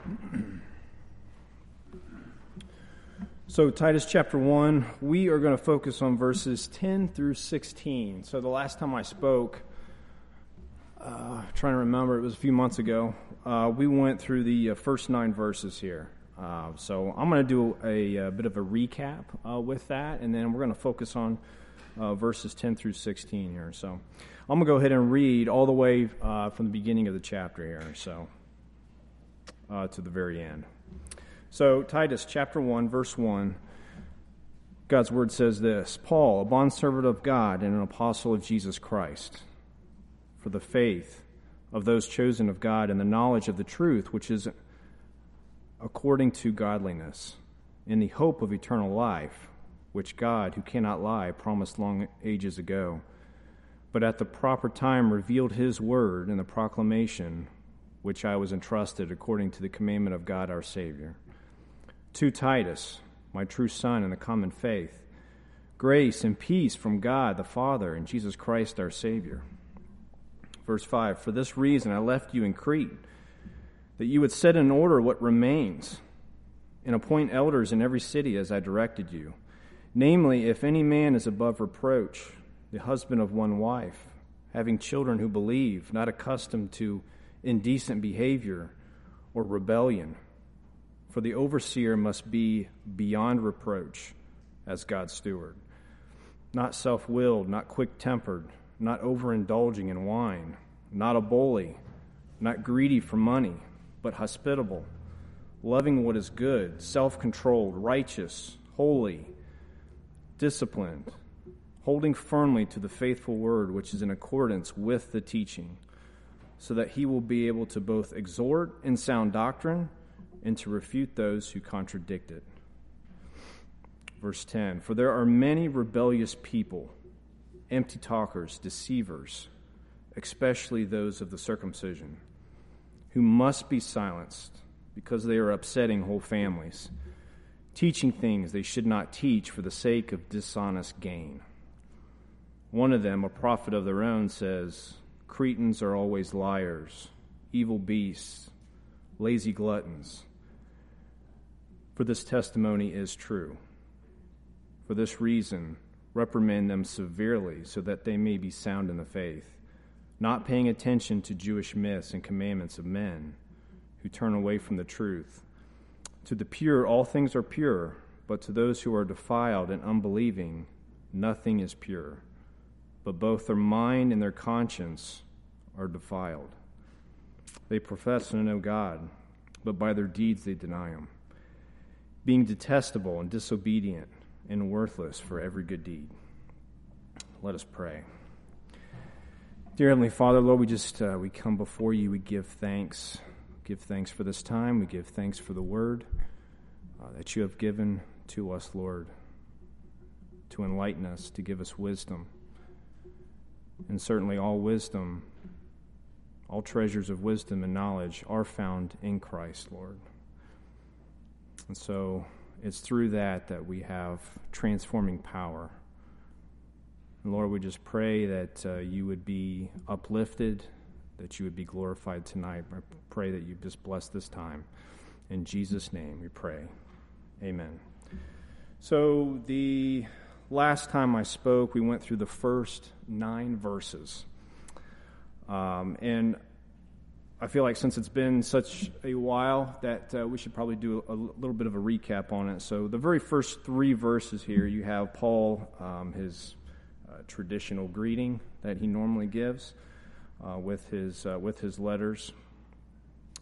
So, Titus chapter 1, we are going to focus on verses 10 through 16. So, the last time I spoke, uh, trying to remember, it was a few months ago, uh, we went through the uh, first nine verses here. Uh, so, I'm going to do a, a, bit of a recap uh, with that, and then we're going to focus on uh, verses 10 through 16 here. So, I'm going to go ahead and read all the way from the beginning of the chapter here, so Uh, to the very end. So, Titus chapter 1, verse 1, God's word says this Paul, a bondservant of God and an apostle of Jesus Christ, for the faith of those chosen of God and the knowledge of the truth, which is according to godliness, in the hope of eternal life, which God, who cannot lie, promised long ages ago, but at the proper time revealed his word in the proclamation which I was entrusted according to the commandment of God our Savior to Titus, my true son in the common faith, grace and peace from God the Father and Jesus Christ our Savior. Verse 5 For this reason I left you in Crete, that you would set in order what remains, and appoint elders in every city as I directed you. Namely, if any man is above reproach, the husband of one wife, having children who believe, not accustomed to indecent behavior or rebellion for the overseer must be beyond reproach as God's steward, not self willed, not quick tempered, not overindulging in wine, not a bully, not greedy for money, but hospitable, loving what is good, self controlled, righteous, holy, disciplined, holding firmly to the faithful word which is in accordance with the teaching, so that he will be able to both exhort in sound doctrine and to refute those who contradict it. Verse 10 For there are many rebellious people, empty talkers, deceivers, especially those of the circumcision, who must be silenced because they are upsetting whole families, teaching things they should not teach for the sake of dishonest gain. One of them, a prophet of their own, says, Cretans are always liars, evil beasts, lazy gluttons for this testimony is true. For this reason, reprimand them severely so that they may be sound in the faith, not paying attention to Jewish myths and commandments of men who turn away from the truth. To the pure, all things are pure, but to those who are defiled and unbelieving, nothing is pure. But both their mind and their conscience are defiled. They profess to know God, but by their deeds they deny Him being detestable and disobedient and worthless for every good deed. Let us pray. Dear Heavenly Father, Lord, we just uh, we come before you. We give thanks, give thanks for this time. We give thanks for the word uh, that you have given to us, Lord, to enlighten us, to give us wisdom, and certainly all wisdom, all treasures of wisdom and knowledge are found in Christ, Lord. And so it's through that that we have transforming power. And Lord, we just pray that uh, you would be uplifted, that you would be glorified tonight. I pray that you just bless this time. In Jesus' name we pray. Amen. So, the last time I spoke, we went through the first nine verses. Um, and I feel like since it's been such a while that uh, we should probably do a, little bit of a recap on it. So, the very first three verses here, you have Paul, um, his uh, traditional greeting that he normally gives uh, with, his, uh, with his letters.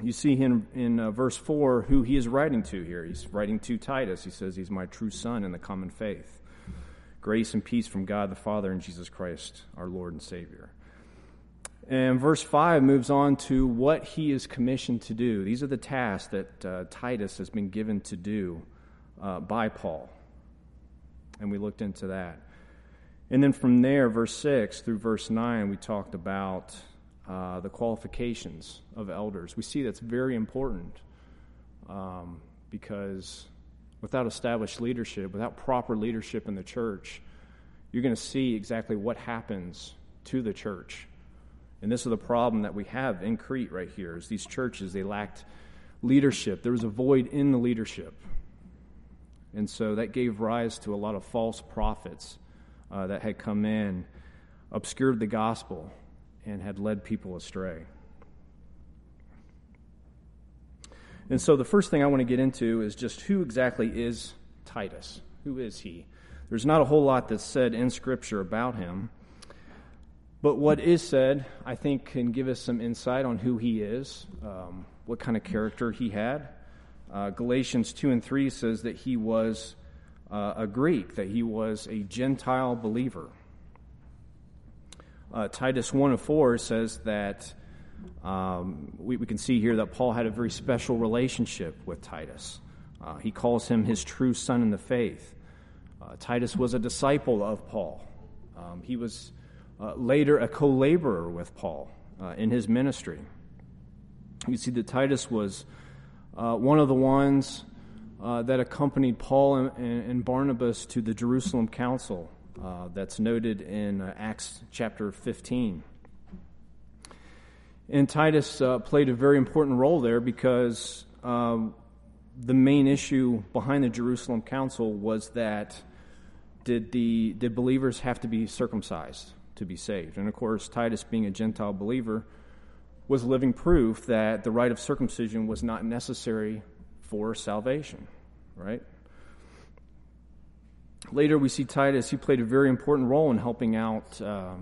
You see him in uh, verse 4 who he is writing to here. He's writing to Titus. He says, He's my true son in the common faith. Grace and peace from God the Father and Jesus Christ, our Lord and Savior. And verse 5 moves on to what he is commissioned to do. These are the tasks that uh, Titus has been given to do uh, by Paul. And we looked into that. And then from there, verse 6 through verse 9, we talked about uh, the qualifications of elders. We see that's very important um, because without established leadership, without proper leadership in the church, you're going to see exactly what happens to the church and this is the problem that we have in Crete right here is these churches, they lacked leadership. There was a void in the leadership. And so that gave rise to a lot of false prophets uh, that had come in, obscured the gospel, and had led people astray. And so the first thing I want to get into is just who exactly is Titus? Who is he? There's not a whole lot that's said in Scripture about him. But what is said, I think, can give us some insight on who he is, um, what kind of character he had. Uh, Galatians 2 and 3 says that he was uh, a Greek, that he was a Gentile believer. Uh, Titus 1 and 4 says that um, we, we, can see here that Paul had a very special relationship with Titus. Uh, he calls him his true son in the faith. Uh, Titus was a disciple of Paul. Um, he was uh, later a co laborer with Paul in his ministry. You see that Titus was uh, one of the ones uh, that accompanied Paul and, and, Barnabas to the Jerusalem Council uh, that's noted in uh, Acts chapter 15. And Titus uh, played a very important role there because um, the main issue behind the Jerusalem Council was that did the did believers have to be circumcised to be saved? And of course, Titus, being a Gentile believer, was living proof that the rite of circumcision was not necessary for salvation, right? Later, we see Titus, he played a very important role in helping out uh,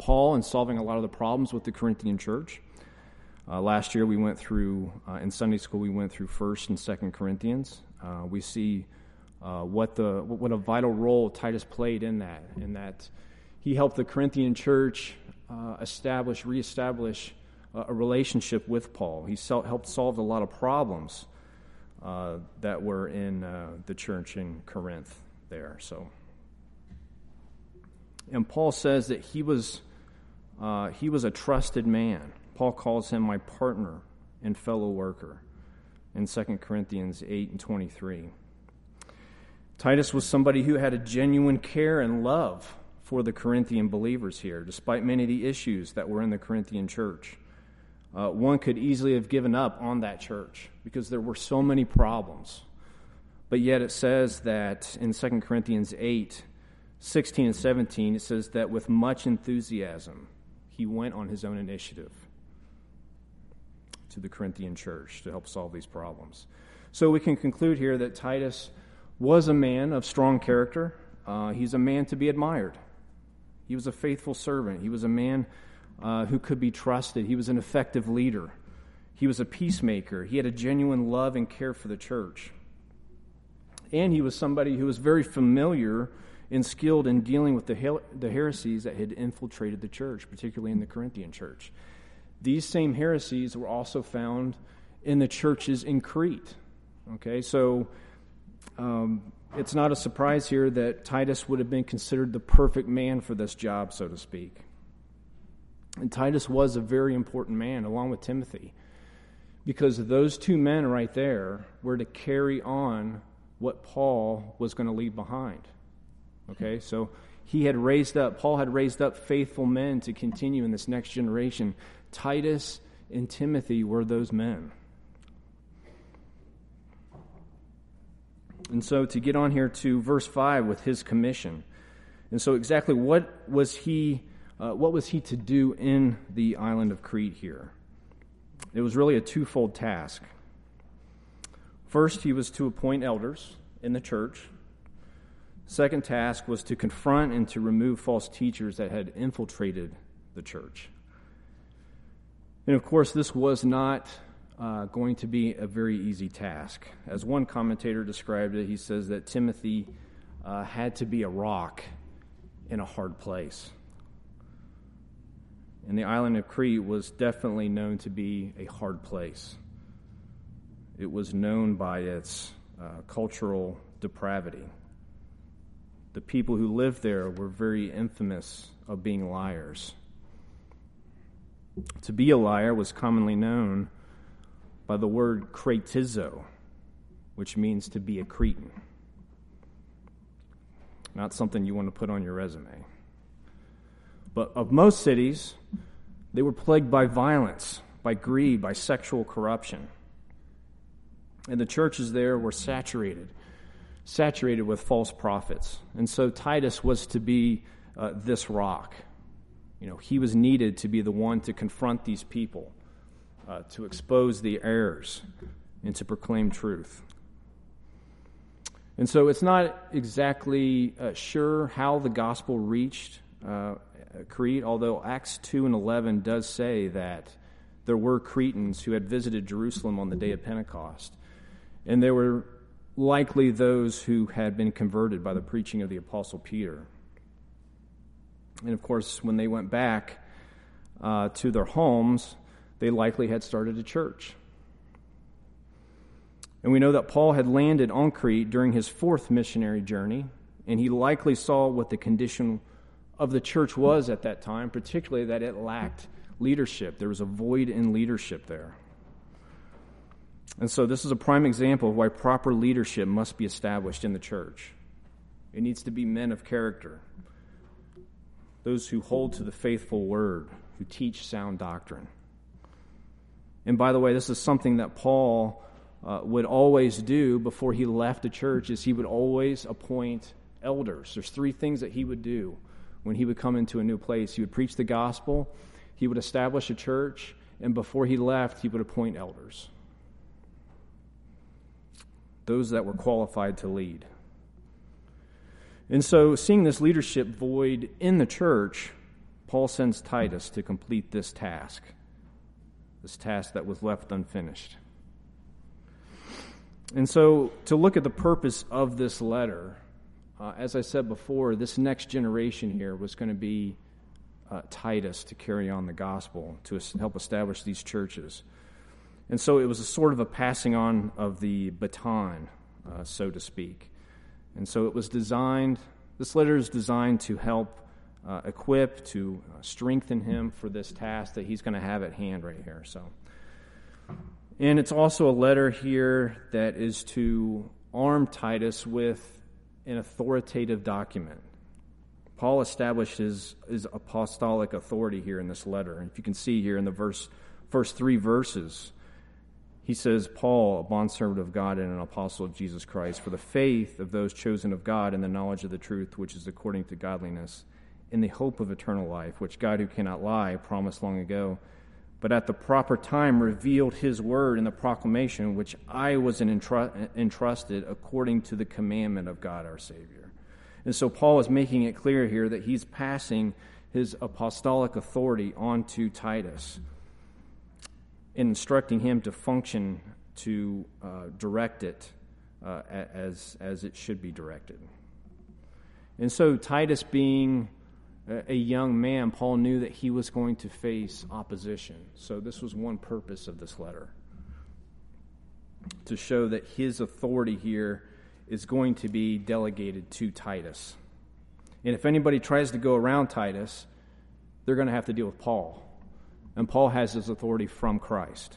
Paul and solving a lot of the problems with the Corinthian church. Uh, last year, we went through, uh, in Sunday school, we went through 1st and 2nd Corinthians. Uh, we see uh, what, the, what a vital role Titus played in that, in that he helped the Corinthian church uh, establish, reestablish a relationship with Paul. He helped solve a lot of problems uh, that were in uh, the church in Corinth there. So, and Paul says that he was uh, he was a trusted man. Paul calls him my partner and fellow worker in 2 Corinthians 8 and 23. Titus was somebody who had a genuine care and love for the Corinthian believers here, despite many of the issues that were in the Corinthian church uh, one could easily have given up on that church because there were so many problems. But yet it says that in 2 Corinthians 8 16 and 17, it says that with much enthusiasm, he went on his own initiative to the Corinthian church to help solve these problems. So we can conclude here that Titus was a man of strong character. Uh, he's a man to be admired. He was a faithful servant. He was a man uh, who could be trusted. He was an effective leader. He was a peacemaker. He had a genuine love and care for the church. And he was somebody who was very familiar and skilled in dealing with the, the heresies that had infiltrated the church, particularly in the Corinthian church. These same heresies were also found in the churches in Crete. Okay, so um, it's not a surprise here that Titus would have been considered the perfect man for this job, so to speak. And Titus was a very important man, along with Timothy, because those two men right there were to carry on what Paul was going to leave behind. Okay, so he had raised up, Paul had raised up faithful men to continue in this next generation. Titus and Timothy were those men. And so to get on here to verse 5 with his commission. And so, exactly what was he uh, what was he to do in the island of Crete here? It was really a twofold task. First, he was to appoint elders in the church. Second task was to confront and to remove false teachers that had infiltrated the church. And of course, this was not uh, going to be a very easy task. As one commentator described it, he says that Timothy uh, had to be a rock in a hard place. And the island of Crete was definitely known to be a hard place. It was known by its uh, cultural depravity. The people who lived there were very infamous of being liars. To be a liar was commonly known by the word kretizo, which means to be a Cretan. Not something you want to put on your resume. But of most cities, they were plagued by violence, by greed, by sexual corruption. And the churches there were saturated, saturated with false prophets. And so Titus was to be uh, this rock. You know, he was needed to be the one to confront these people, uh, to expose the errors, and to proclaim truth. And so it's not exactly uh, sure how the gospel reached uh, Crete, although Acts 2 and 11 does say that there were Cretans who had visited Jerusalem on the day of Pentecost. And there were likely those who had been converted by the preaching of the Apostle Peter. And of course, when they went back uh, to their homes, they likely had started a church. And we know that Paul had landed on Crete during his fourth missionary journey, and he likely saw what the condition of the church was at that time, particularly that it lacked leadership. There was a void in leadership there. And so, this is a prime example of why proper leadership must be established in the church. It needs to be men of character, those who hold to the faithful word, who teach sound doctrine. And by the way, this is something that Paul uh, would always do before he left the church is he would always appoint elders. There's three things that he would do when he would come into a new place. He would preach the gospel, he would establish a church, and before he left, he would appoint elders. Those that were qualified to lead. And so, seeing this leadership void in the church, Paul sends Titus to complete this task, this task that was left unfinished. And so, to look at the purpose of this letter, uh, as I said before, this next generation here was going to be uh, Titus to carry on the gospel, to help establish these churches. And so it was a sort of a passing on of the baton, uh, so to speak. And so it was designed, this letter is designed to help uh, equip, to uh, strengthen him for this task that he's going to have at hand right here. So. And it's also a letter here that is to arm Titus with an authoritative document. Paul establishes his apostolic authority here in this letter. And if you can see here in the verse, first three verses, he says, Paul, a bondservant of God and an apostle of Jesus Christ, for the faith of those chosen of God and the knowledge of the truth, which is according to godliness, in the hope of eternal life, which God, who cannot lie, promised long ago but at the proper time revealed his word in the proclamation which I was entrusted according to the commandment of God our Savior. And so Paul is making it clear here that he's passing his apostolic authority on to Titus instructing him to function to uh, direct it uh, as, as it should be directed. And so Titus being a young man, Paul knew that he was going to face opposition. So, this was one purpose of this letter to show that his authority here is going to be delegated to Titus. And if anybody tries to go around Titus, they're going to have to deal with Paul. And Paul has his authority from Christ.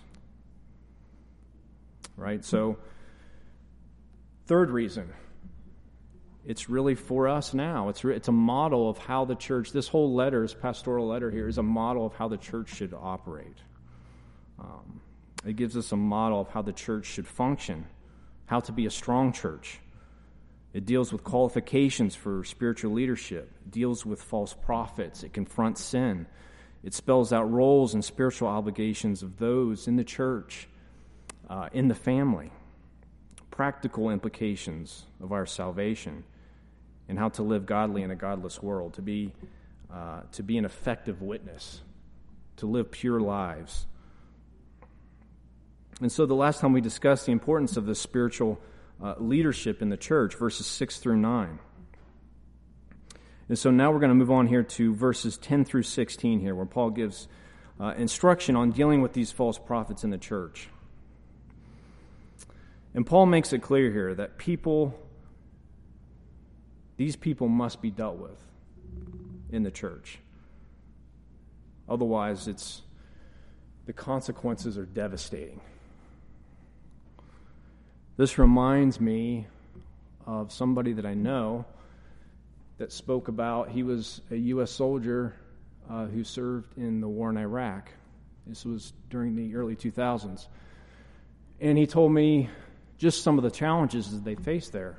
Right? So, third reason it's really for us now. It's, re- it's a model of how the church, this whole letter, this pastoral letter here, is a model of how the church should operate. Um, it gives us a model of how the church should function, how to be a strong church. It deals with qualifications for spiritual leadership, it deals with false prophets, it confronts sin, it spells out roles and spiritual obligations of those in the church, uh, in the family, practical implications of our salvation and how to live godly in a godless world, to be, uh, to be an effective witness, to live pure lives. And so, the last time we discussed the importance of the spiritual uh, leadership in the church, verses 6 through 9. And so now we're going to move on here to verses 10 through 16 here, where Paul gives uh, instruction on dealing with these false prophets in the church. And Paul makes it clear here that people these people must be dealt with in the church. Otherwise, it's the consequences are devastating. This reminds me of somebody that I know that spoke about he was a U.S. soldier uh, who served in the war in Iraq. This was during the early 2000s. And he told me just some of the challenges that they faced there.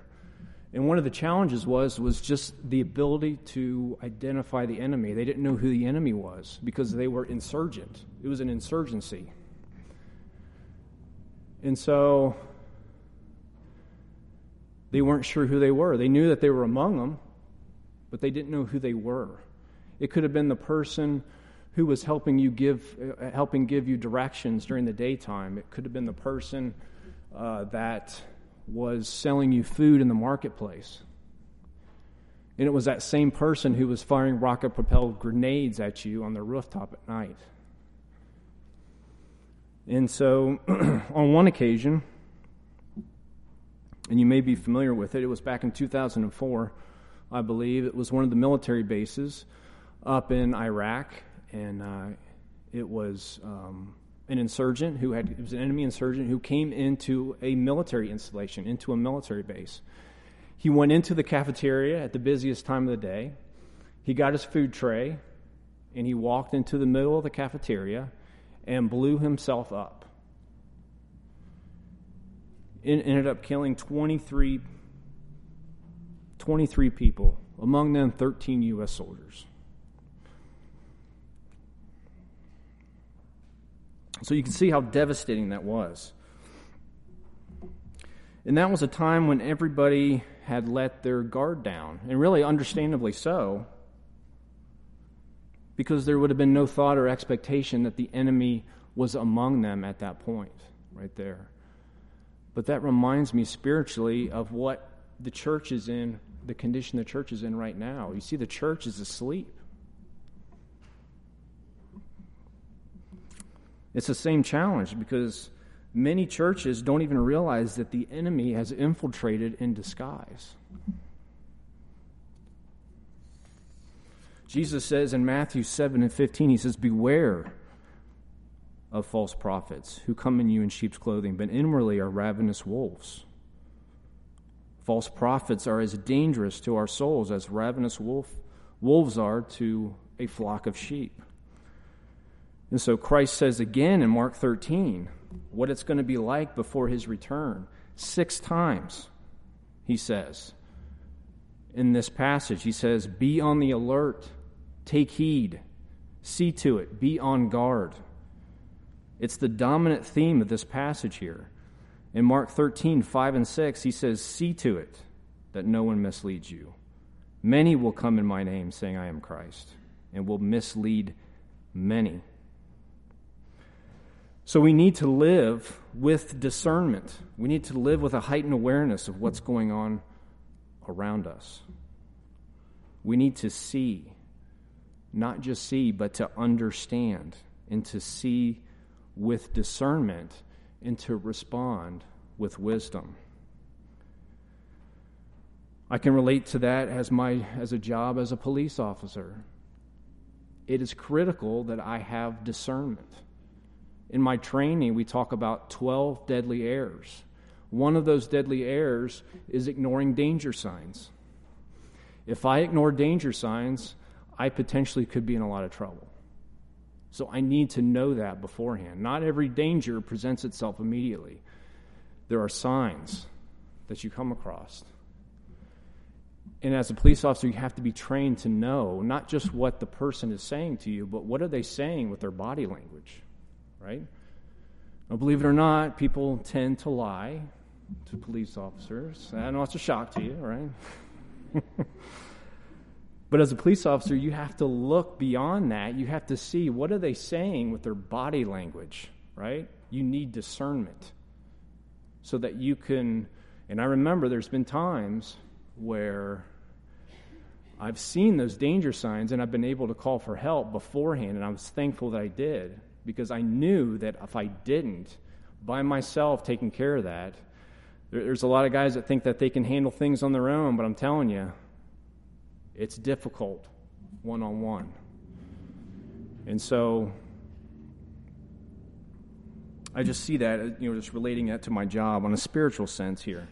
And one of the challenges was was just the ability to identify the enemy. They didn't know who the enemy was because they were insurgent. It was an insurgency. And so they weren't sure who they were. They knew that they were among them, but they didn't know who they were. It could have been the person who was helping you give uh, helping give you directions during the daytime. It could have been the person uh, that was selling you food in the marketplace. And it was that same person who was firing rocket propelled grenades at you on the rooftop at night. And so, on one occasion, and you may be familiar with it, it was back in 2004, I believe. It was one of the military bases up in Iraq, and uh, it was um, an insurgent who had, it was an enemy insurgent who came into a military installation, into a military base. He went into the cafeteria at the busiest time of the day. He got his food tray and he walked into the middle of the cafeteria and blew himself up. It ended up killing 23, 23 people, among them 13 U.S. soldiers. So you can see how devastating that was. And that was a time when everybody had let their guard down, and really understandably so, because there would have been no thought or expectation that the enemy was among them at that point, right there. But that reminds me spiritually of what the church is in, the condition the church is in right now. You see, the church is asleep. It's the same challenge because many churches don't even realize that the enemy has infiltrated in disguise. Jesus says in Matthew 7 and 15, he says, Beware of false prophets who come in you in sheep's clothing, but inwardly are ravenous wolves. False prophets are as dangerous to our souls as ravenous wolf, wolves are to a flock of sheep. And so Christ says again in Mark 13 what it's going to be like before his return. Six times, he says in this passage. He says, Be on the alert, take heed, see to it, be on guard. It's the dominant theme of this passage here. In Mark 13, 5 and 6, he says, See to it that no one misleads you. Many will come in my name, saying, I am Christ, and will mislead many. So we need to live with discernment. We need to live with a heightened awareness of what's going on around us. We need to see, not just see, but to understand and to see with discernment and to respond with wisdom. I can relate to that as my as a job as a police officer. It is critical that I have discernment. In my training, we talk about 12 deadly errors. One of those deadly errors is ignoring danger signs. If I ignore danger signs, I potentially could be in a lot of trouble. So I need to know that beforehand. Not every danger presents itself immediately. There are signs that you come across. And as a police officer, you have to be trained to know not just what the person is saying to you, but what are they saying with their body language right? Now, believe it or not, people tend to lie to police officers. I know it's a shock to you, right? but as a police officer, you have to look beyond that. You have to see what are they saying with their body language, right? You need discernment so that you can. And I remember there's been times where I've seen those danger signs and I've been able to call for help beforehand, and I was thankful that I did because I knew that if I didn't, by myself taking care of that, there's a lot of guys that think that they can handle things on their own, but I'm telling you, it's difficult one on one. And so I just see that, uh, you know, just relating that to my job on a spiritual sense here.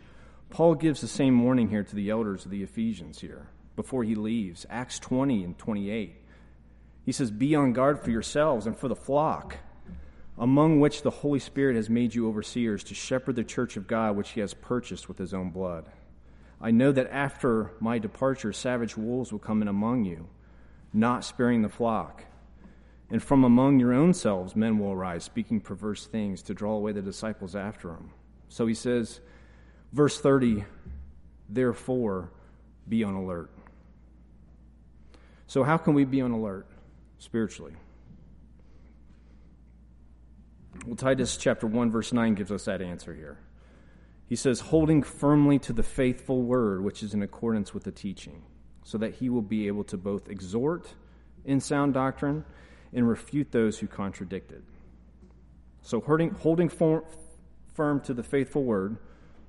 Paul gives the same warning here to the elders of the Ephesians here before he leaves. Acts 20 and 28. He says, Be on guard for yourselves and for the flock, among which the Holy Spirit has made you overseers to shepherd the church of God, which he has purchased with his own blood. I know that after my departure, savage wolves will come in among you, not sparing the flock. And from among your own selves, men will arise, speaking perverse things to draw away the disciples after them. So he says, verse 30, therefore be on alert. So, how can we be on alert spiritually? Well, Titus chapter 1, verse 9 gives us that answer here. He says, holding firmly to the faithful word, which is in accordance with the teaching, so that he will be able to both exhort in sound doctrine and refute those who contradict it. So, holding, holding form, firm to the faithful word,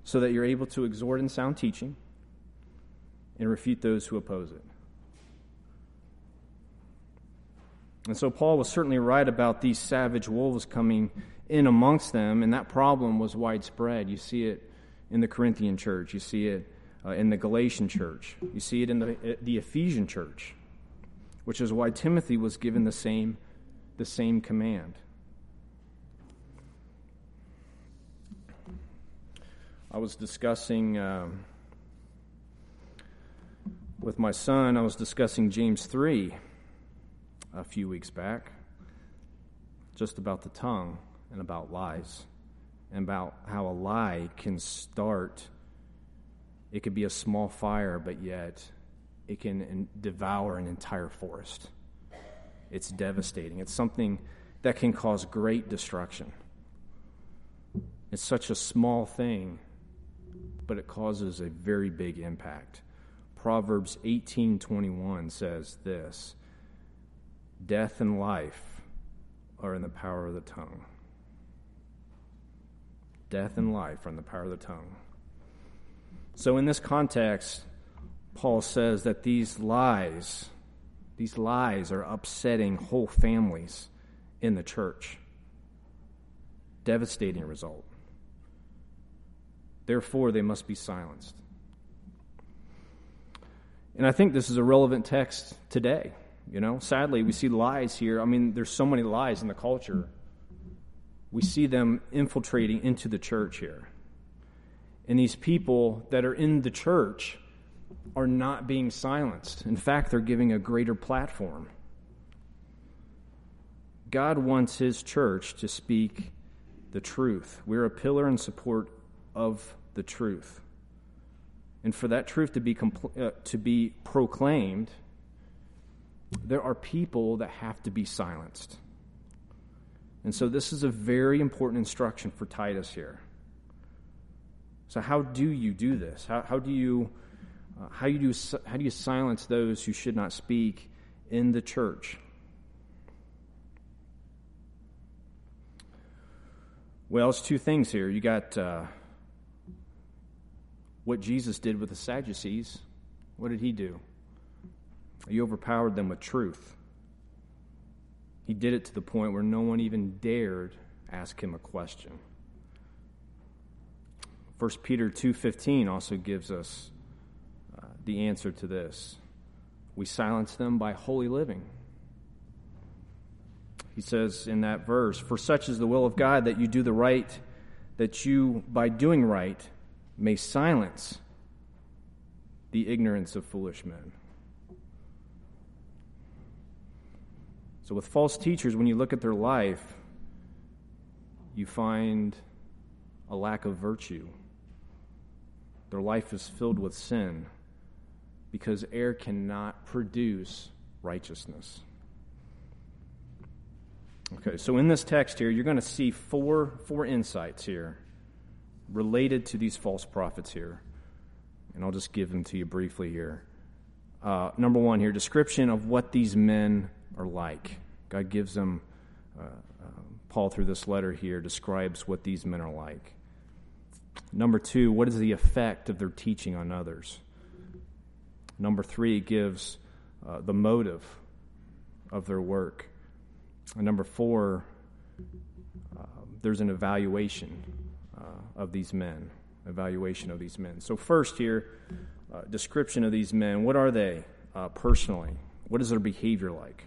so that you're able to exhort in sound teaching and refute those who oppose it. And so Paul was certainly right about these savage wolves coming in amongst them, and that problem was widespread. You see it in the Corinthian church, you see it uh, in the Galatian church, you see it in the, uh, the Ephesian church, which is why Timothy was given the same, the same command. I was discussing um, with my son, I was discussing James 3 a few weeks back, just about the tongue and about lies, about how a lie can start. It could be a small fire, but yet it can devour an entire forest. It's devastating. It's something that can cause great destruction. It's such a small thing, but it causes a very big impact. Proverbs 18:21 says this: Death and life are in the power of the tongue. Death and life from the power of the tongue. So, in this context, Paul says that these lies, these lies are upsetting whole families in the church. Devastating result. Therefore, they must be silenced. And I think this is a relevant text today. You know, sadly, we see lies here. I mean, there's so many lies in the culture. We see them infiltrating into the church here. And these people that are in the church are not being silenced. In fact, they're giving a greater platform. God wants his church to speak the truth. We're a pillar and support of the truth. And for that truth to be, compl- uh, to be proclaimed, there are people that have to be silenced. And so this is a very important instruction for Titus here. So how do you do this? How, how do you uh, how you do how do you silence those who should not speak in the church? Well, it's two things here. You got uh, what Jesus did with the Sadducees. What did he do? He overpowered them with truth. He did it to the point where no one even dared ask him a question. 1 Peter 2:15 also gives us uh, the answer to this. We silence them by holy living. He says in that verse, "For such is the will of God that you do the right, that you by doing right may silence the ignorance of foolish men." So, with false teachers, when you look at their life, you find a lack of virtue. Their life is filled with sin because air cannot produce righteousness. Okay, so in this text here, you're going to see four, four insights here related to these false prophets here. And I'll just give them to you briefly here. Uh, number one here description of what these men are like. God gives them, uh, uh, Paul through this letter here describes what these men are like. Number two, what is the effect of their teaching on others? Number three, gives uh, the motive of their work. And number four, uh, there's an evaluation uh, of these men. Evaluation of these men. So, first, here, uh, description of these men. What are they personally? What is their behavior like?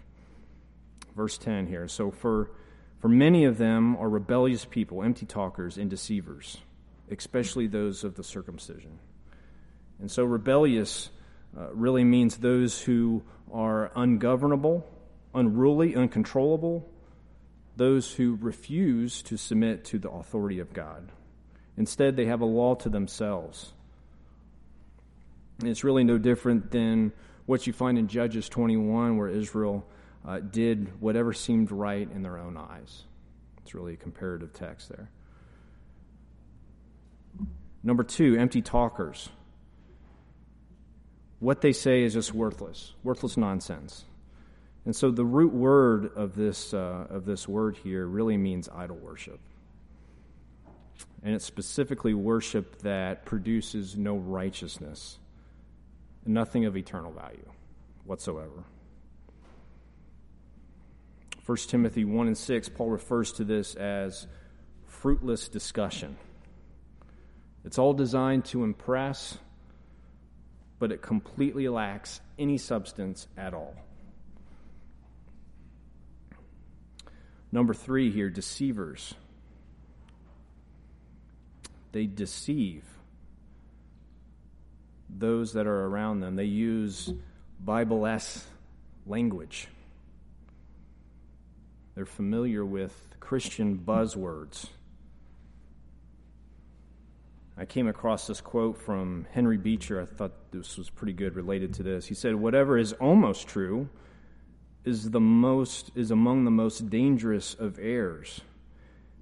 Verse 10 here. So, for, For many of them are rebellious people, empty talkers, and deceivers, especially those of the circumcision. And so, rebellious uh, really means those who are ungovernable, unruly, uncontrollable, those who refuse to submit to the authority of God. Instead, they have a law to themselves. And it's really no different than what you find in Judges 21, where Israel uh, did whatever seemed right in their own eyes. It's really a comparative text there. Number two, empty talkers. What they say is just worthless, worthless nonsense. And so the root word of this, uh, of this word here really means idol worship. And it's specifically worship that produces no righteousness, nothing of eternal value whatsoever. 1 Timothy 1 and 6, Paul refers to this as fruitless discussion. It's all designed to impress, but it completely lacks any substance at all. Number three here deceivers. They deceive those that are around them, they use Bible esque language. They're familiar with Christian buzzwords. I came across this quote from Henry Beecher. I thought this was pretty good related to this. He said, Whatever is almost true is the most is among the most dangerous of errors,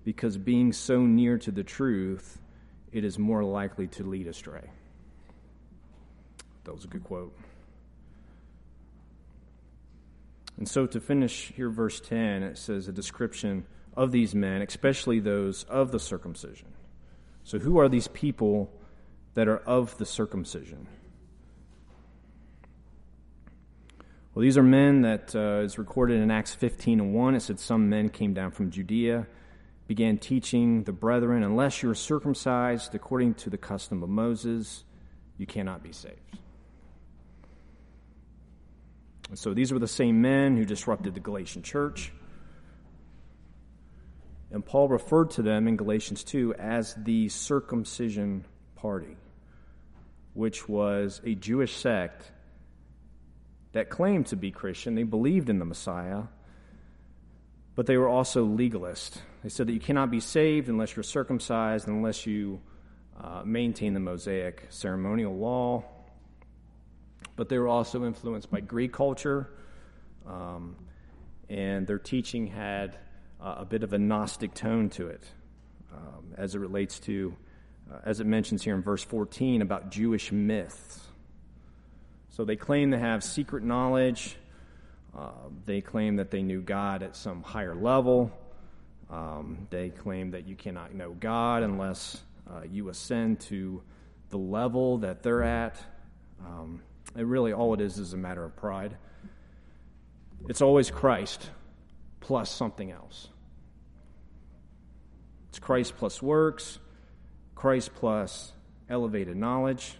because being so near to the truth, it is more likely to lead astray. That was a good quote. And so to finish here, verse 10, it says a description of these men, especially those of the circumcision. So, who are these people that are of the circumcision? Well, these are men that uh, is recorded in Acts 15 and 1. It said some men came down from Judea, began teaching the brethren, unless you are circumcised according to the custom of Moses, you cannot be saved. And so these were the same men who disrupted the Galatian church. And Paul referred to them in Galatians 2 as the circumcision party, which was a Jewish sect that claimed to be Christian. They believed in the Messiah, but they were also legalist. They said that you cannot be saved unless you're circumcised, unless you uh, maintain the Mosaic ceremonial law but they were also influenced by Greek culture, um, and their teaching had uh, a bit of a Gnostic tone to it um, as it relates to, uh, as it mentions here in verse 14, about Jewish myths. So they claim to have secret knowledge. Uh, they claim that they knew God at some higher level. Um, they claim that you cannot know God unless uh, you ascend to the level that they're at. Um, it really, all it is is a matter of pride. It's always Christ plus something else. It's Christ plus works, Christ plus elevated knowledge.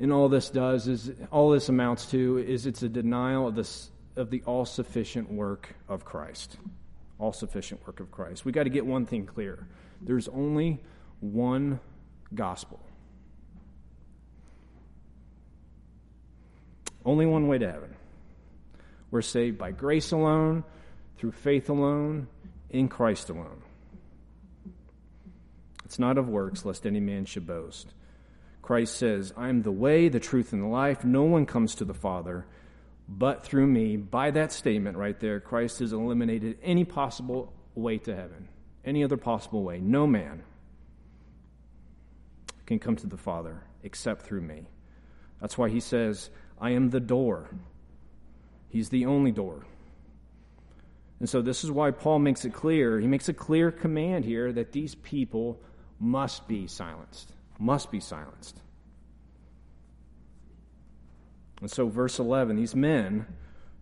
And all this does is, all this amounts to is it's a denial of, this, of the all sufficient work of Christ. All sufficient work of Christ. We got to get one thing clear there's only one gospel. Only one way to heaven. We're saved by grace alone, through faith alone, in Christ alone. It's not of works, lest any man should boast. Christ says, I am the way, the truth, and the life. No one comes to the Father but through me. By that statement right there, Christ has eliminated any possible way to heaven, any other possible way. No man can come to the Father except through me. That's why he says, I am the door. He's the only door. And so, this is why Paul makes it clear. He makes a clear command here that these people must be silenced. Must be silenced. And so, verse 11 these men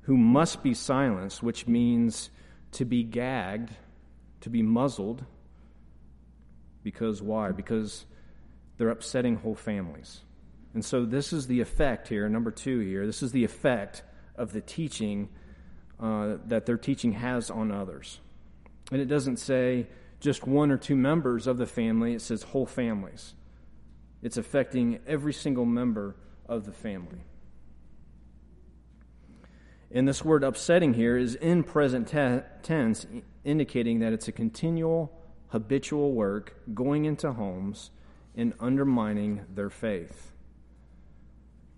who must be silenced, which means to be gagged, to be muzzled, because why? Because they're upsetting whole families. And so this is the effect here, number two here. This is the effect of the teaching uh, that their teaching has on others. And it doesn't say just one or two members of the family, it says whole families. It's affecting every single member of the family. And this word upsetting here is in present te- tense, indicating that it's a continual, habitual work going into homes and undermining their faith.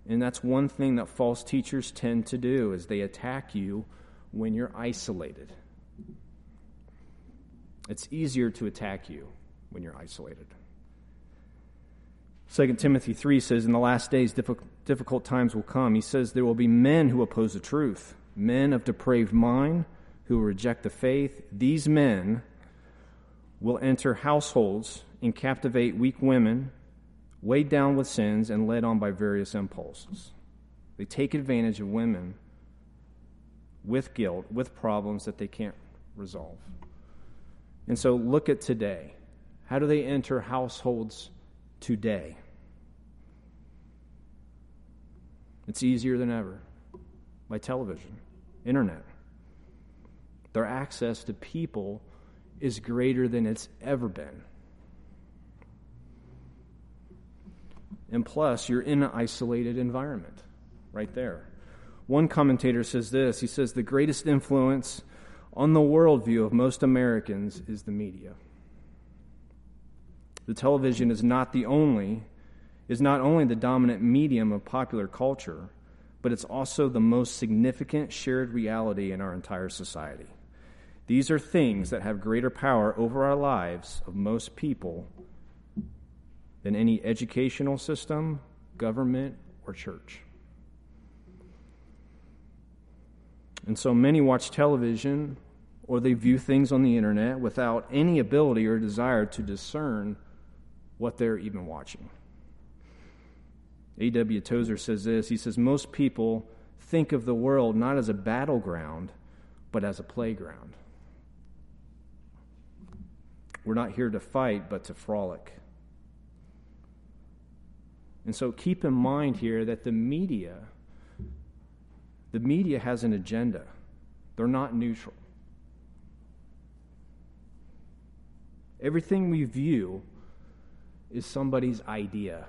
And that's one thing that false teachers tend to do is they attack you when you're isolated. It's easier to attack you when you're isolated. 2 Timothy 3 says, In the last days, difficult times will come. He says, There will be men who oppose the truth, men of depraved mind who reject the faith. These men will enter households and captivate weak women, weighed down with sins, and led on by various impulses. They take advantage of women with guilt, with problems that they can't resolve. And so look at today. How do they enter households today. It's easier than ever by television, internet. Their access to people is greater than it's ever been. And plus, you're in an isolated environment right there. One commentator says this he says, The greatest influence on the worldview of most Americans is the media the television is not the only is not only the dominant medium of popular culture, but it's also the most significant shared reality in our entire society. These are things that have greater power over our lives of most people than any educational system, government, or church. And so many watch television or they view things on the internet without any ability or desire to discern what they're even watching. A.W. Tozer says this He says, Most people think of the world not as a battleground, but as a playground. We're not here to fight, but to frolic. And so keep in mind here that the media, the media has an agenda. They're not neutral. Everything we view is somebody's idea.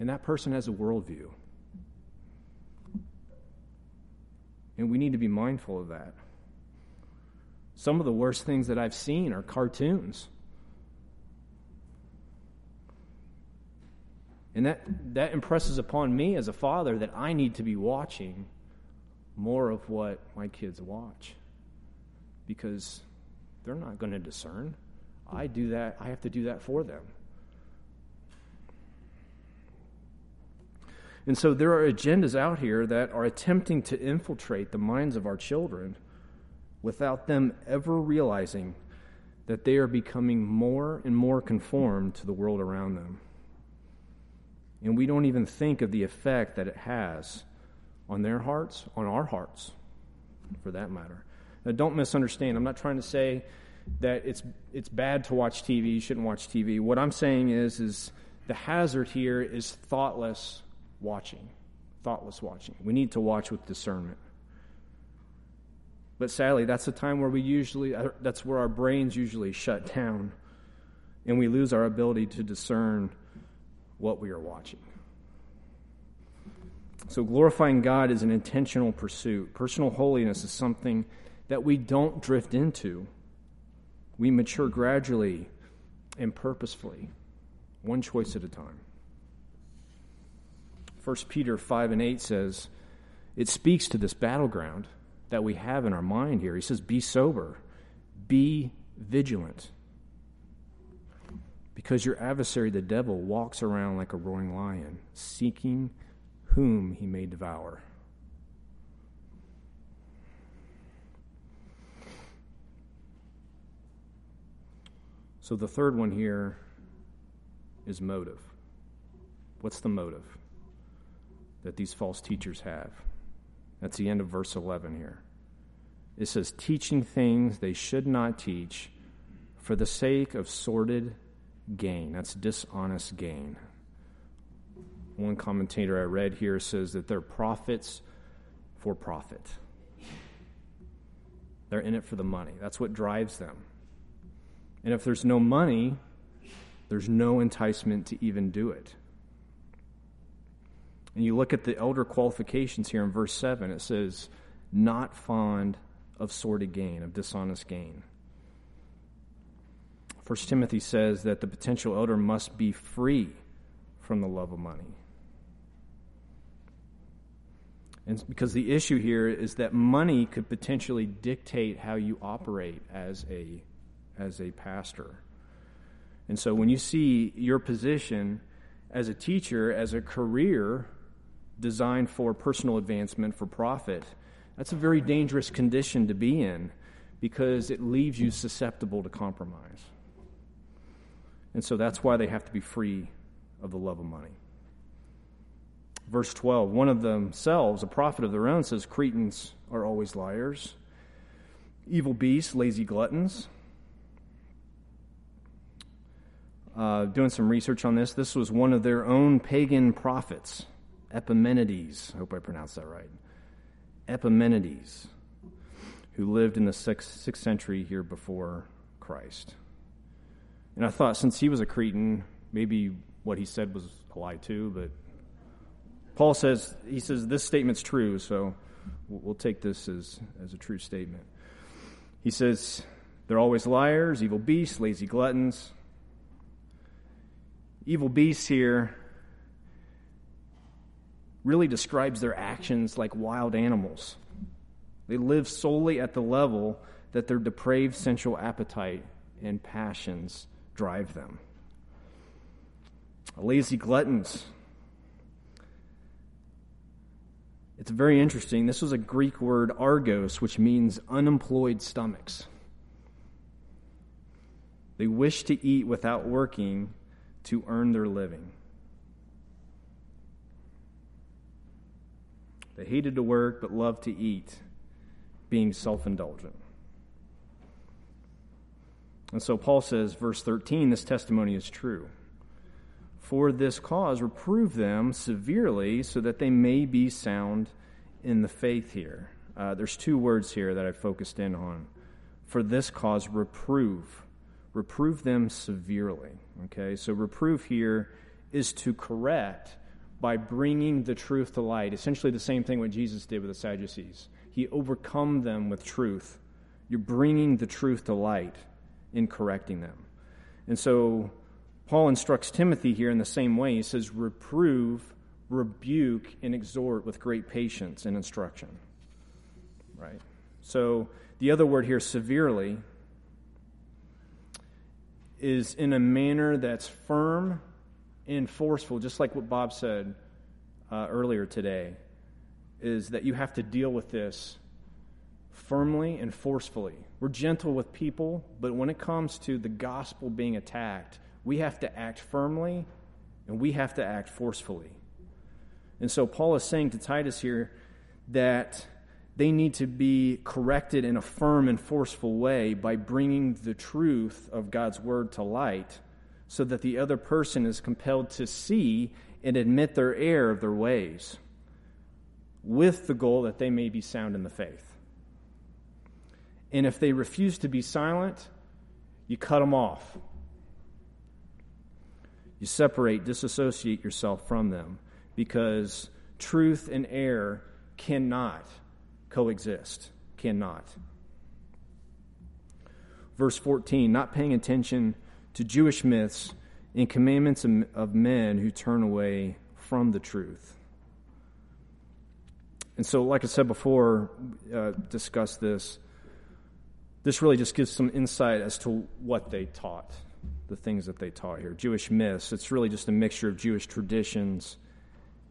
And that person has a worldview. And we need to be mindful of that. Some of the worst things that I've seen are cartoons. And that, that impresses upon me as a father that I need to be watching more of what my kids watch because they're not going to discern. I do that, I have to do that for them. And so there are agendas out here that are attempting to infiltrate the minds of our children without them ever realizing that they are becoming more and more conformed to the world around them. And we don't even think of the effect that it has on their hearts, on our hearts, for that matter. Now, don't misunderstand. I'm not trying to say that it's it's bad to watch TV. You shouldn't watch TV. What I'm saying is is the hazard here is thoughtless watching. Thoughtless watching. We need to watch with discernment. But sadly, that's the time where we usually uh, that's where our brains usually shut down and we lose our ability to discern what we are watching. So, glorifying God is an intentional pursuit. Personal holiness is something that we don't drift into we mature gradually and purposefully, one choice at a time. 1 Peter 5 and 8 says, it speaks to this battleground that we have in our mind here. He says, Be sober, be vigilant. Because your adversary, the devil, walks around like a roaring lion, seeking whom he may devour. So the third one here is motive. What's the motive that these false teachers have? That's the end of verse 11 here. It says, teaching things they should not teach for the sake of sordid gain. That's dishonest gain. One commentator I read here says that they're prophets for profit. They're in it for the money. That's what drives them. And if there's no money, there's no enticement to even do it. And you look at the elder qualifications here in verse 7, it says, not fond of sordid gain, of dishonest gain. First Timothy says that the potential elder must be free from the love of money. And because the issue here is that money could potentially dictate how you operate as a as a pastor. And so when you see your position as a teacher as a career designed for personal advancement for profit, that's a very dangerous condition to be in because it leaves you susceptible to compromise. And so that's why they have to be free of the love of money. Verse 12 One of themselves, a prophet of their own, says, Cretans are always liars, evil beasts, lazy gluttons. Uh, doing some research on this, this was one of their own pagan prophets, Epimenides. I hope I pronounced that right. Epimenides, who lived in the sixth, sixth century here before Christ. And I thought since he was a Cretan, maybe what he said was a lie too, but Paul says, he says, this statement's true, so we'll take this as, as a true statement. He says, they're always liars, evil beasts, lazy gluttons. Evil beasts here really describes their actions like wild animals. They live solely at the level that their depraved sensual appetite and passions drive them. Lazy gluttons. It's very interesting. This was a Greek word, argos, which means unemployed stomachs. They wish to eat without working to earn their living. They hated to work but loved to eat, being self indulgent. And so Paul says, verse 13, this testimony is true. For this cause, reprove them severely so that they may be sound in the faith here. Uh, there's two words here that I focused in on. For this cause, reprove. Reprove them severely. Okay, so reprove here is to correct by bringing the truth to light. Essentially, the same thing what Jesus did with the Sadducees. He overcome them with truth. You're bringing the truth to light in correcting them. And so Paul instructs Timothy here in the same way. He says, reprove, rebuke, and exhort with great patience and instruction. Right? So the other word here, severely, is in a manner that's firm and forceful, just like what Bob said uh, earlier today, is that you have to deal with this firmly and forcefully. We're gentle with people, but when it comes to the gospel being attacked, we have to act firmly and we have to act forcefully. And so Paul is saying to Titus here that they need to be corrected in a firm and forceful way by bringing the truth of God's word to light so that the other person is compelled to see and admit their error of their ways with the goal that they may be sound in the faith. And if they refuse to be silent, you cut them off. You separate, disassociate yourself from them because truth and error cannot coexist. Cannot. Verse 14 not paying attention to Jewish myths and commandments of men who turn away from the truth. And so, like I said before, uh, discuss this this really just gives some insight as to what they taught, the things that they taught here. Jewish myths, it's really just a mixture of Jewish traditions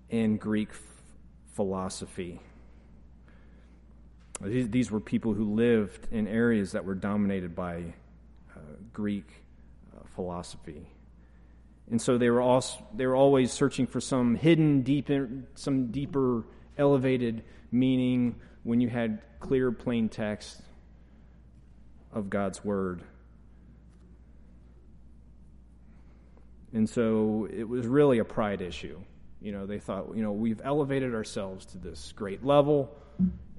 and Greek philosophy. These, were people who lived in areas that were dominated by uh, Greek uh, philosophy. And so they were, also, they were always searching for some hidden, deeper, some deeper, elevated meaning when you had clear, plain text of God's Word. And so it was really a pride issue. You know, they thought, you know, we've elevated ourselves to this great level,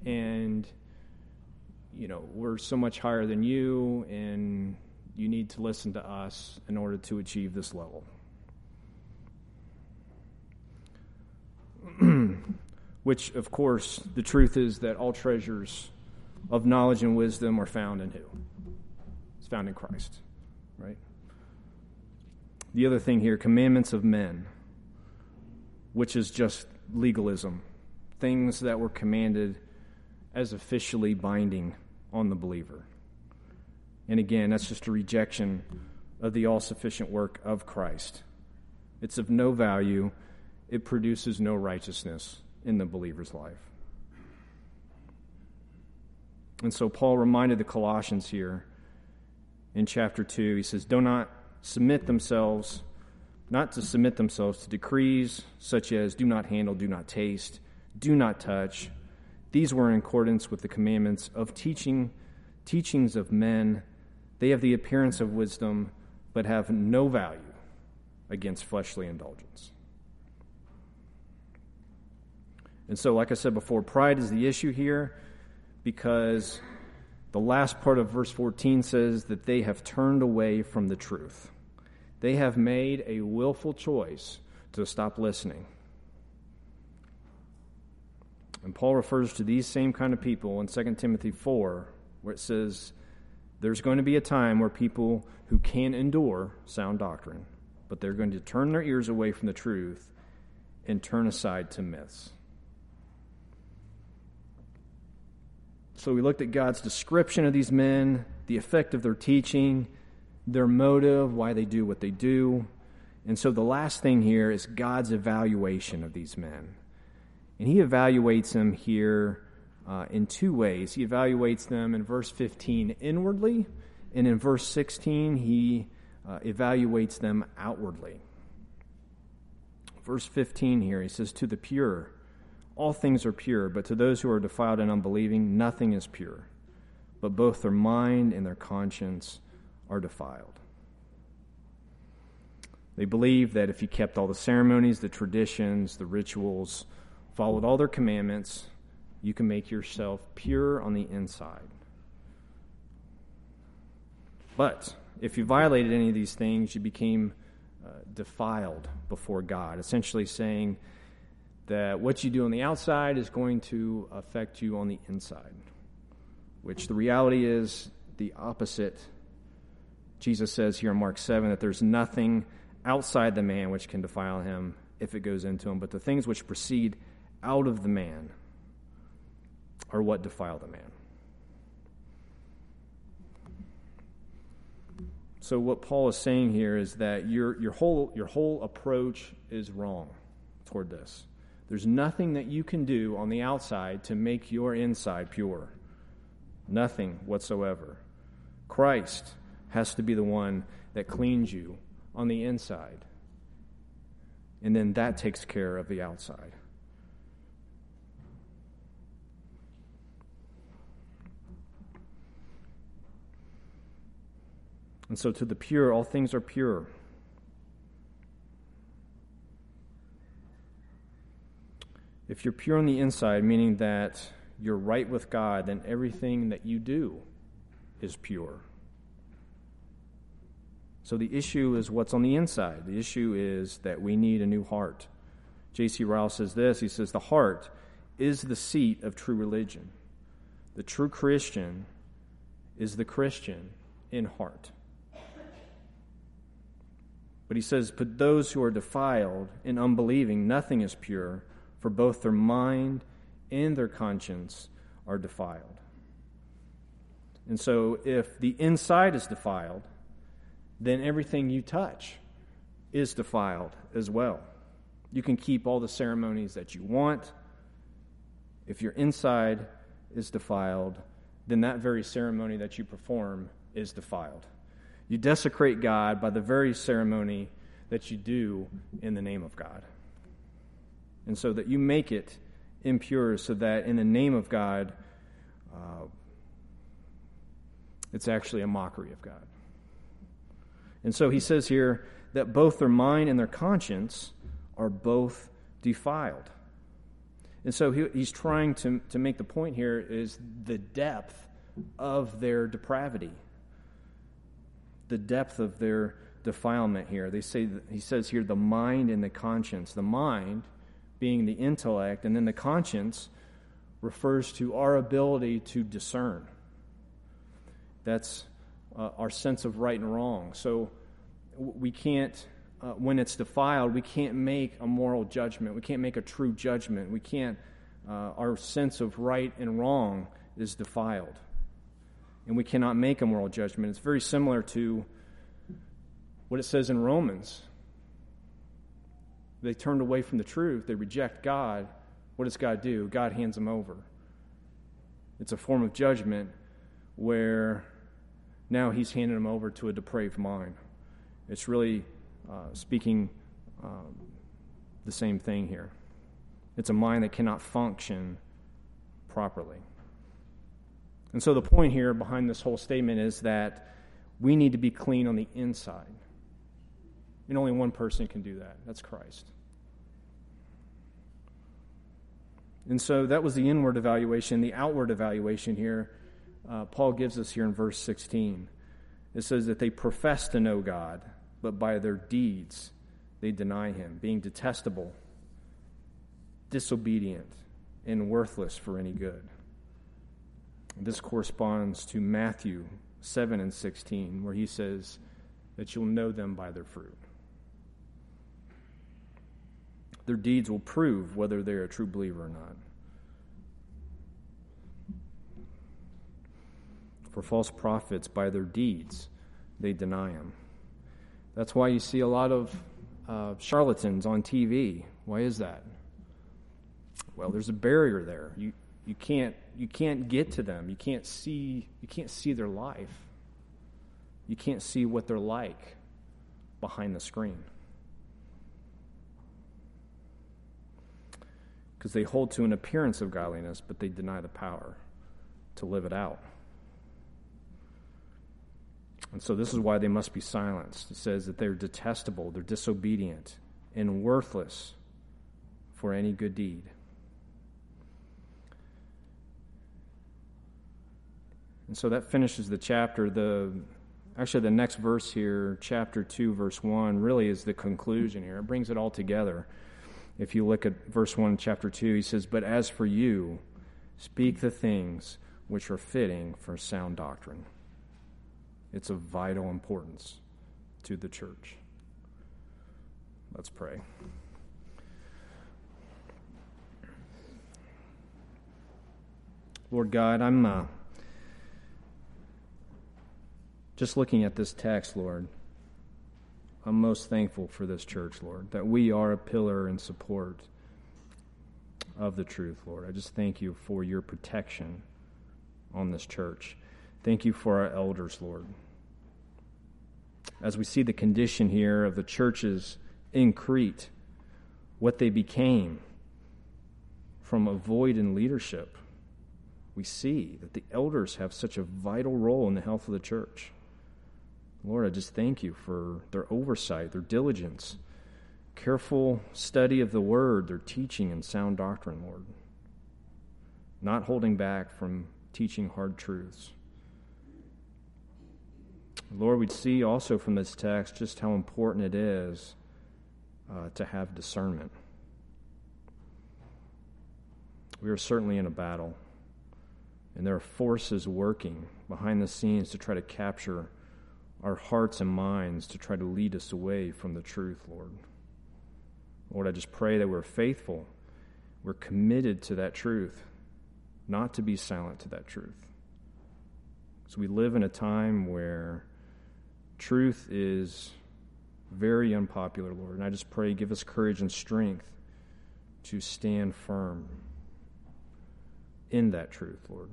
and you know, we're so much higher than you, and you need to listen to us in order to achieve this level. Which, of course, the truth is that all treasures of knowledge and wisdom are found in who? It's found in Christ, right? The other thing here commandments of men, which is just legalism, things that were commanded as officially binding on the believer. And again, that's just a rejection of the all sufficient work of Christ. It's of no value, it produces no righteousness in the believer's life. And so Paul reminded the Colossians here in chapter 2. He says, Do not submit themselves, not to submit themselves to decrees such as do not handle, do not taste, do not touch. These were in accordance with the commandments of teaching, teachings of men. They have the appearance of wisdom, but have no value against fleshly indulgence. And so, like I said before, pride is the issue here because the last part of verse 14 says that they have turned away from the truth. They have made a willful choice to stop listening. And Paul refers to these same kind of people in 2 Timothy 4, where it says, There's going to be a time where people who can endure sound doctrine, but they're going to turn their ears away from the truth and turn aside to myths. So we looked at God's description of these men, the effect of their teaching, their motive, why they do what they do. And so the last thing here is God's evaluation of these men. And he evaluates them here uh, in two ways. He evaluates them in verse 15 inwardly, and in verse 16, he uh, evaluates them outwardly. Verse 15 here, he says, To the pure, all things are pure, but to those who are defiled and unbelieving, nothing is pure. But both their mind and their conscience are defiled. They believe that if you kept all the ceremonies, the traditions, the rituals, followed all their commandments, you can make yourself pure on the inside. But if you violated any of these things, you became uh, defiled before God, essentially saying, that what you do on the outside is going to affect you on the inside, which the reality is the opposite. Jesus says here in Mark 7 that there's nothing outside the man which can defile him if it goes into him, but the things which proceed out of the man are what defile the man. So what Paul is saying here is that your, your, whole, your whole approach is wrong toward this. There's nothing that you can do on the outside to make your inside pure. Nothing whatsoever. Christ has to be the one that cleans you on the inside. And then that takes care of the outside. And so, to the pure, all things are pure. If you're pure on the inside, meaning that you're right with God, then everything that you do is pure. So the issue is what's on the inside. The issue is that we need a new heart. J.C. Ryle says this he says, The heart is the seat of true religion. The true Christian is the Christian in heart. But he says, But those who are defiled and unbelieving, nothing is pure for both their mind and their conscience are defiled. And so, if the inside is defiled, then everything you touch is defiled as well. You can keep all the ceremonies that you want. If your inside is defiled, then that very ceremony that you perform is defiled. You desecrate God by the very ceremony that you do in the name of God and so that you make it impure, so that in the name of God, uh, it's actually a mockery of God. And so he says here that both their mind and their conscience are both defiled. And so he, he's trying to, to make the point here is the depth of their depravity, the depth of their defilement here. They say he says here the mind and the conscience. The mind being the intellect, and then the conscience refers to our ability to discern. That's uh, our sense of right and wrong. So we can't, uh, when it's defiled, we can't make a moral judgment. We can't make a true judgment. We can't, uh, our sense of right and wrong is defiled. And we cannot make a moral judgment. It's very similar to what it says in Romans. They turned away from the truth, they reject God. What does God do? God hands them over. It's a form of judgment where now he's handing them over to a depraved mind. It's really uh, speaking um, the same thing here. It's a mind that cannot function properly. And so the point here behind this whole statement is that we need to be clean on the inside. And only one person can do that that's Christ. And so that was the inward evaluation. The outward evaluation here, uh, Paul gives us here in verse 16. It says that they profess to know God, but by their deeds they deny him, being detestable, disobedient, and worthless for any good. This corresponds to Matthew 7 and 16, where he says that you'll know them by their fruit. Their deeds will prove whether they're a true believer or not. For false prophets, by their deeds, they deny him. That's why you see a lot of uh, charlatans on TV. Why is that? Well, there's a barrier there. You, you, can't, you can't get to them. You can't, see, you can't see their life. You can't see what they're like behind the screen. Because they hold to an appearance of godliness, but they deny the power to live it out. And so this is why they must be silenced. It says that they're detestable, they're disobedient, and worthless for any good deed. And so that finishes the chapter. The actually the next verse here, chapter 2 verse 1, really is the conclusion here. It brings it all together. If you look at verse 1, chapter 2, he says, But as for you, speak the things which are fitting for sound doctrine. It's of vital importance to the church. Let's pray. Lord God, I'm uh, just looking at this text, Lord. I'm most thankful for this church, Lord, that we are a pillar and support of the truth, Lord. I just thank you for your protection on this church. Thank you for our elders, Lord. As we see the condition here of the churches in Crete, what they became from a void in leadership, we see that the elders have such a vital role in the health of the church. Lord, I just thank you for their oversight, their diligence, careful study of the word, their teaching and sound doctrine, Lord. Not holding back from teaching hard truths. Lord, we'd see also from this text just how important it is uh, to have discernment. We are certainly in a battle, and there are forces working behind the scenes to try to capture our hearts and minds to try to lead us away from the truth, Lord. Lord, I just pray that we're faithful, we're committed to that truth, not to be silent to that truth. So we live in a time where truth is very unpopular, Lord. And I just pray, give us courage and strength to stand firm in that truth, Lord.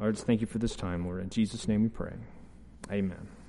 I just thank you for this time, Lord. In Jesus' name we pray. Amen.